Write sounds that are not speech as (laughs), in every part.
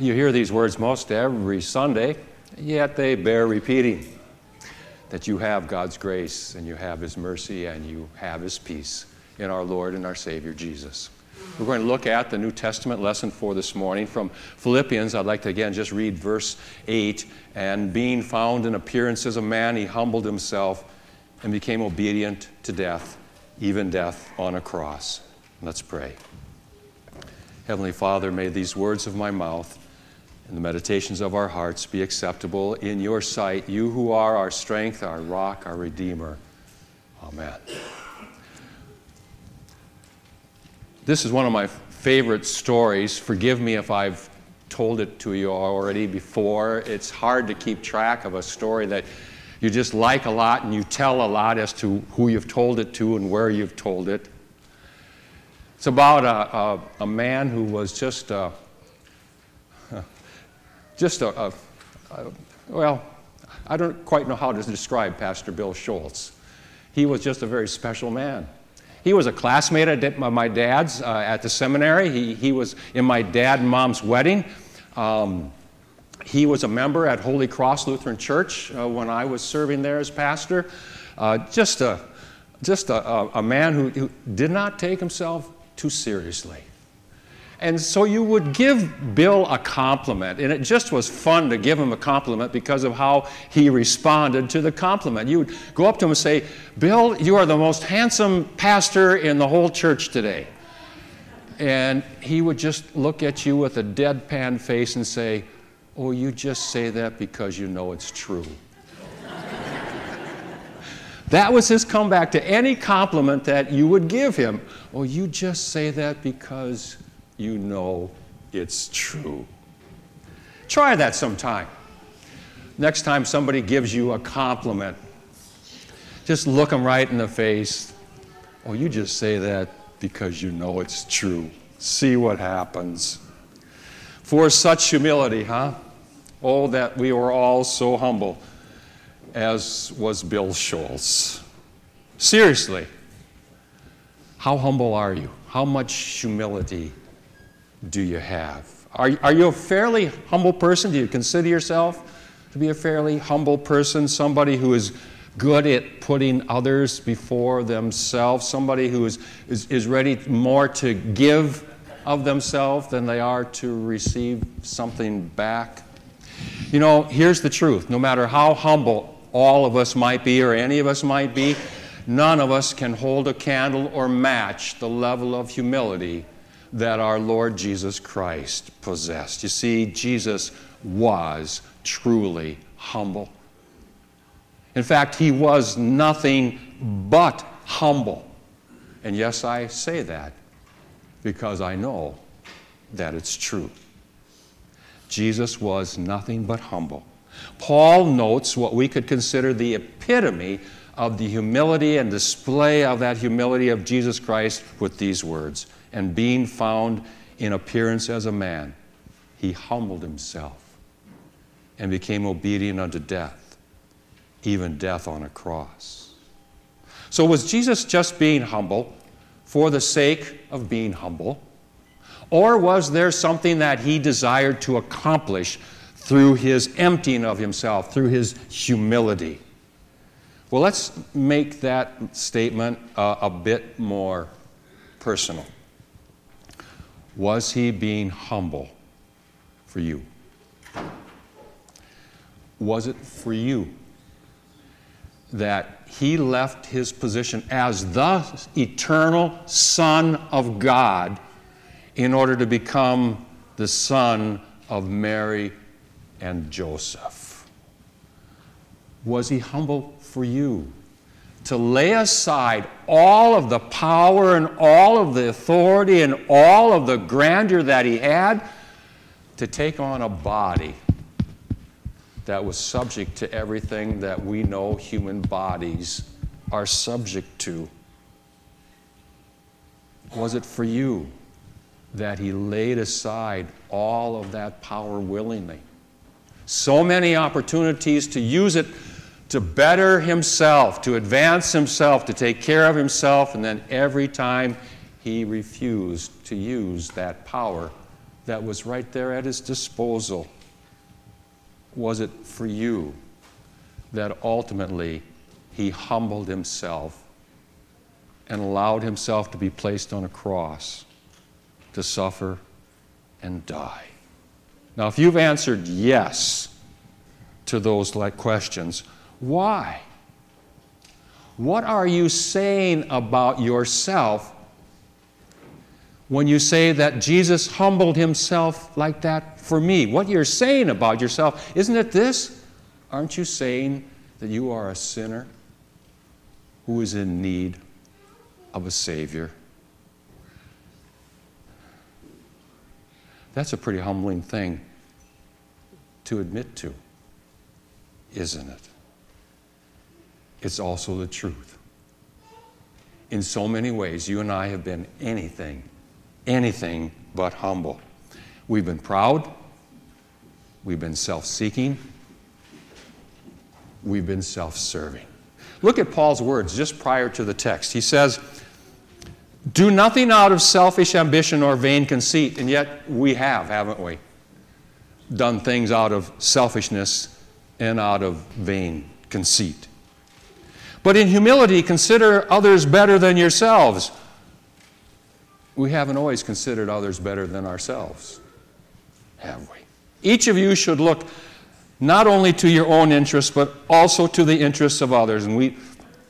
You hear these words most every Sunday, yet they bear repeating that you have God's grace and you have His mercy and you have His peace in our Lord and our Savior Jesus. We're going to look at the New Testament lesson for this morning from Philippians. I'd like to again just read verse 8. And being found in appearance as a man, he humbled himself and became obedient to death, even death on a cross. Let's pray. Heavenly Father, may these words of my mouth and the meditations of our hearts be acceptable in your sight, you who are our strength, our rock, our Redeemer. Amen. This is one of my favorite stories. Forgive me if I've told it to you already before. It's hard to keep track of a story that you just like a lot and you tell a lot as to who you've told it to and where you've told it. It's about a, a, a man who was just a, just a, a, a, well, I don't quite know how to describe Pastor Bill Schultz. He was just a very special man. He was a classmate at my dad's uh, at the seminary. He, he was in my dad and mom's wedding. Um, he was a member at Holy Cross Lutheran Church uh, when I was serving there as pastor. Uh, just a, just a, a man who, who did not take himself too seriously. And so you would give Bill a compliment, and it just was fun to give him a compliment because of how he responded to the compliment. You would go up to him and say, Bill, you are the most handsome pastor in the whole church today. And he would just look at you with a deadpan face and say, Oh, you just say that because you know it's true. (laughs) that was his comeback to any compliment that you would give him. Oh, you just say that because you know it's true. Try that sometime. Next time somebody gives you a compliment, just look them right in the face. Oh, you just say that because you know it's true. See what happens. For such humility, huh? Oh, that we were all so humble, as was Bill Schultz. Seriously, how humble are you? How much humility do you have? Are, are you a fairly humble person? Do you consider yourself to be a fairly humble person? Somebody who is good at putting others before themselves? Somebody who is, is, is ready more to give of themselves than they are to receive something back? You know, here's the truth no matter how humble all of us might be, or any of us might be, none of us can hold a candle or match the level of humility that our Lord Jesus Christ possessed. You see, Jesus was truly humble. In fact, he was nothing but humble. And yes, I say that because I know that it's true. Jesus was nothing but humble. Paul notes what we could consider the epitome of the humility and display of that humility of Jesus Christ with these words and being found in appearance as a man, he humbled himself and became obedient unto death, even death on a cross. So, was Jesus just being humble for the sake of being humble? Or was there something that he desired to accomplish through his emptying of himself, through his humility? Well, let's make that statement uh, a bit more personal. Was he being humble for you? Was it for you that he left his position as the eternal Son of God in order to become the son of Mary and Joseph? Was he humble for you? To lay aside all of the power and all of the authority and all of the grandeur that he had to take on a body that was subject to everything that we know human bodies are subject to. Was it for you that he laid aside all of that power willingly? So many opportunities to use it to better himself, to advance himself, to take care of himself, and then every time he refused to use that power that was right there at his disposal? Was it for you that ultimately he humbled himself and allowed himself to be placed on a cross to suffer and die? Now, if you've answered yes to those like questions, why? What are you saying about yourself when you say that Jesus humbled himself like that for me? What you're saying about yourself, isn't it this? Aren't you saying that you are a sinner who is in need of a Savior? That's a pretty humbling thing to admit to, isn't it? It's also the truth. In so many ways, you and I have been anything, anything but humble. We've been proud, we've been self seeking, we've been self serving. Look at Paul's words just prior to the text. He says, Do nothing out of selfish ambition or vain conceit. And yet we have, haven't we? Done things out of selfishness and out of vain conceit. But in humility, consider others better than yourselves. We haven't always considered others better than ourselves, have we? Each of you should look not only to your own interests, but also to the interests of others. And we,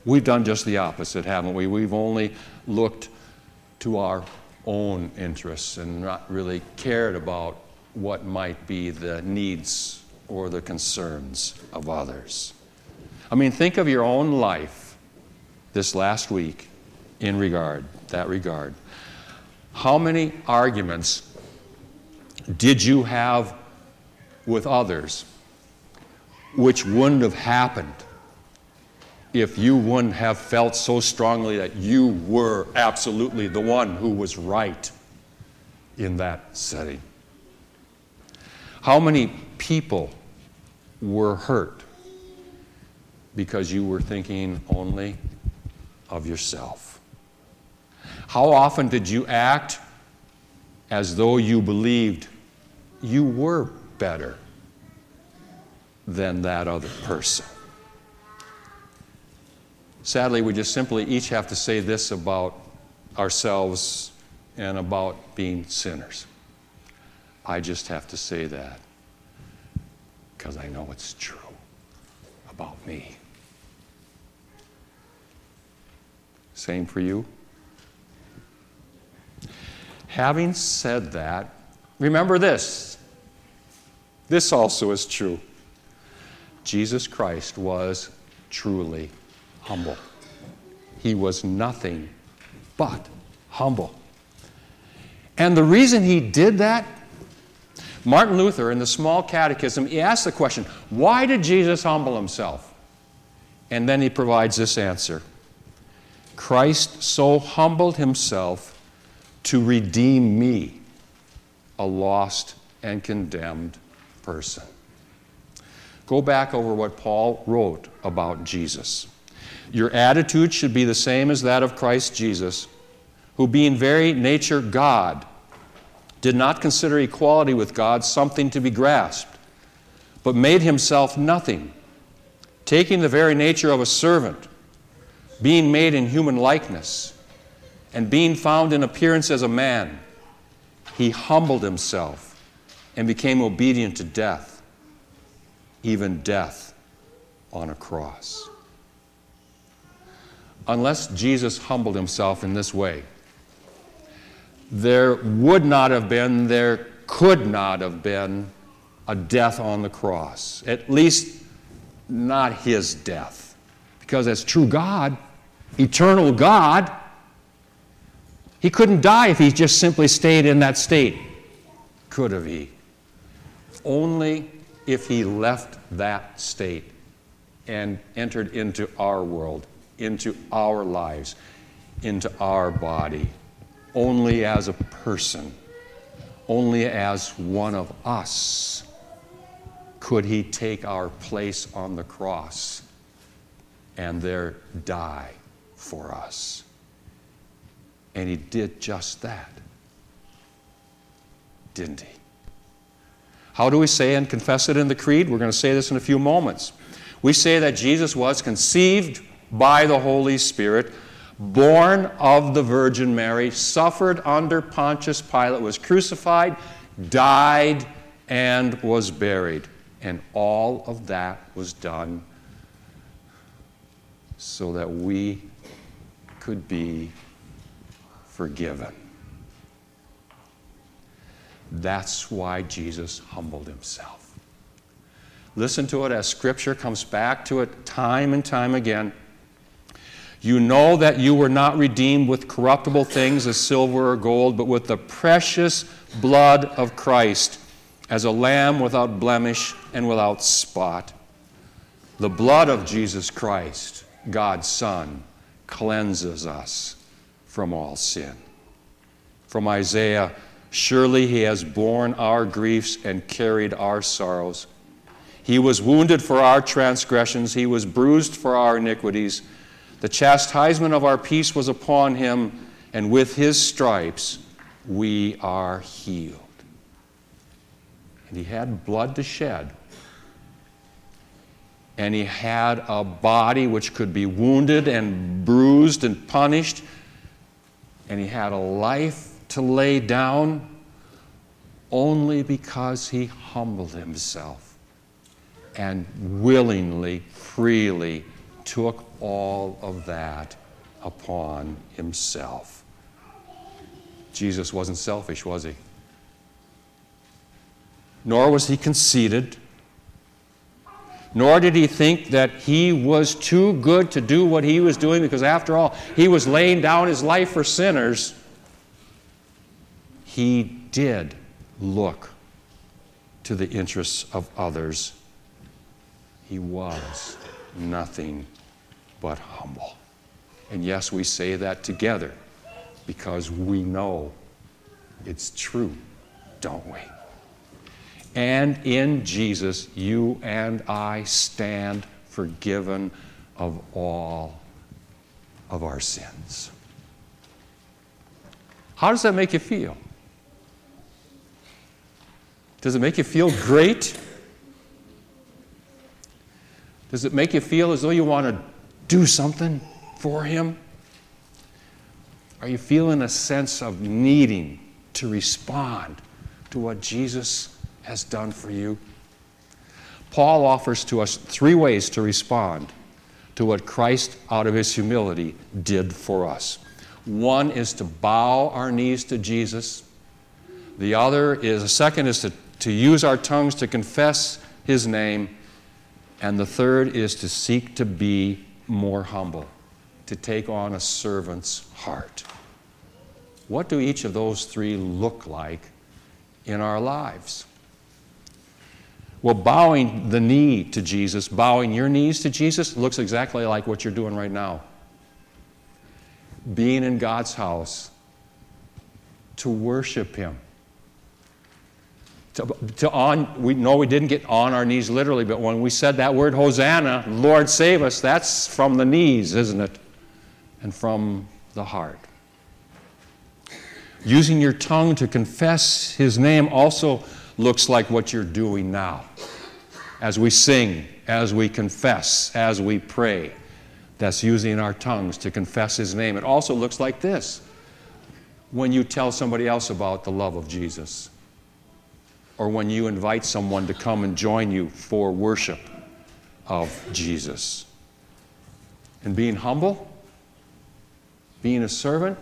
we've done just the opposite, haven't we? We've only looked to our own interests and not really cared about what might be the needs or the concerns of others. I mean, think of your own life this last week in regard, that regard. How many arguments did you have with others which wouldn't have happened if you wouldn't have felt so strongly that you were absolutely the one who was right in that setting? How many people were hurt because you were thinking only of yourself? How often did you act as though you believed you were better than that other person? Sadly, we just simply each have to say this about ourselves and about being sinners. I just have to say that because I know it's true about me. Same for you. Having said that, remember this. This also is true. Jesus Christ was truly humble. He was nothing but humble. And the reason he did that, Martin Luther in the Small Catechism, he asked the question, why did Jesus humble himself? And then he provides this answer Christ so humbled himself to redeem me, a lost and condemned person. Go back over what Paul wrote about Jesus. Your attitude should be the same as that of Christ Jesus, who, being very nature God, did not consider equality with God something to be grasped, but made himself nothing, taking the very nature of a servant being made in human likeness, and being found in appearance as a man, he humbled himself and became obedient to death, even death on a cross. Unless Jesus humbled himself in this way, there would not have been, there could not have been a death on the cross. At least not his death. Because as true God, eternal God, he couldn't die if he just simply stayed in that state. Could have he? Only if he left that state and entered into our world, into our lives, into our body, only as a person, only as one of us, could he take our place on the cross and there die for us. And he did just that. didn't he? How do we say and confess it in the Creed? We're going to say this in a few moments. We say that Jesus was conceived by the Holy Spirit, born of the Virgin Mary, suffered under Pontius Pilate, was crucified, died, and was buried. And all of that was done so that we could be forgiven. That's why Jesus humbled himself. Listen to it as Scripture comes back to it time and time again. You know that you were not redeemed with corruptible things as silver or gold, but with the precious blood of Christ, as a lamb without blemish and without spot. The blood of Jesus Christ, God's Son, cleanses us from all sin. From Isaiah Surely he has borne our griefs and carried our sorrows. He was wounded for our transgressions, he was bruised for our iniquities. The chastisement of our peace was upon him, and with his stripes we are healed. And he had blood to shed. And he had a body which could be wounded and bruised and punished. And he had a life to lay down only because he humbled himself and willingly, freely took all of that upon himself. Jesus wasn't selfish, was he? Nor was he conceited. Nor did he think that he was too good to do what he was doing because, after all, he was laying down his life for sinners he did look to the interests of others. He was nothing but humble. And yes, we say that together because we know it's true, don't we? And in Jesus, you and I stand forgiven of all of our sins. How does that make you feel? Does it make you feel great? Does it make you feel as though you want to do something for Him? Are you feeling a sense of needing to respond to what Jesus has done for you? Paul offers to us three ways to respond to what Christ, out of his humility, did for us. One is to bow our knees to Jesus. The other is, a second is to to use our tongues to confess His name. And the third is to seek to be more humble, to take on a servant's heart. What do each of those three look like in our lives? Well, bowing the knee to Jesus, bowing your knees to Jesus, looks exactly like what you're doing right now. Being in God's house to worship Him, to, to on, we know we didn't get on our knees literally, but when we said that word Hosanna, Lord save us, that's from the knees, isn't it? And from the heart. Using your tongue to confess his name also looks like what you're doing now. As we sing, as we confess, as we pray, that's using our tongues to confess his name. It also looks like this when you tell somebody else about the love of Jesus or when you invite someone to come and join you for worship of Jesus. And being humble, being a servant,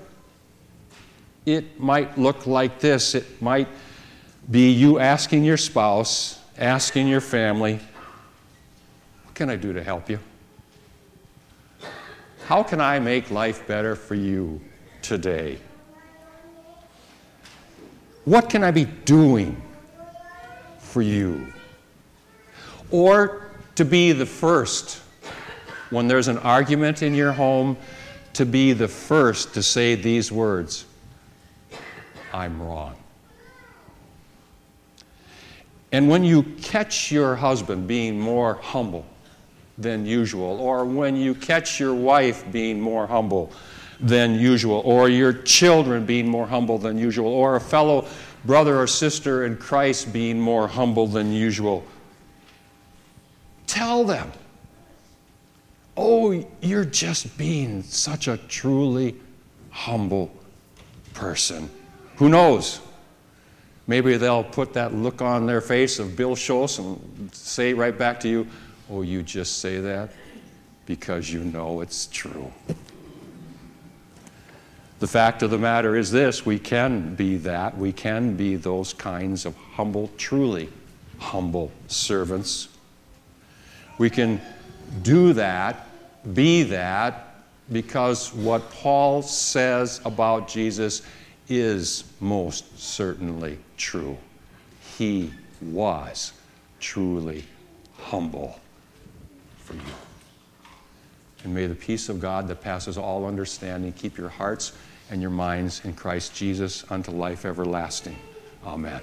it might look like this. It might be you asking your spouse, asking your family, What can I do to help you? How can I make life better for you today? What can I be doing for you. Or to be the first when there's an argument in your home, to be the first to say these words I'm wrong. And when you catch your husband being more humble than usual, or when you catch your wife being more humble than usual, or your children being more humble than usual, or a fellow brother or sister in Christ being more humble than usual, tell them, oh, you're just being such a truly humble person. Who knows? Maybe they'll put that look on their face of Bill Schultz and say right back to you, Oh, you just say that because you know it's true. The fact of the matter is this we can be that. We can be those kinds of humble, truly humble servants. We can do that, be that, because what Paul says about Jesus is most certainly true. He was truly humble for you. And may the peace of God that passes all understanding keep your hearts and your minds in Christ Jesus unto life everlasting. Amen.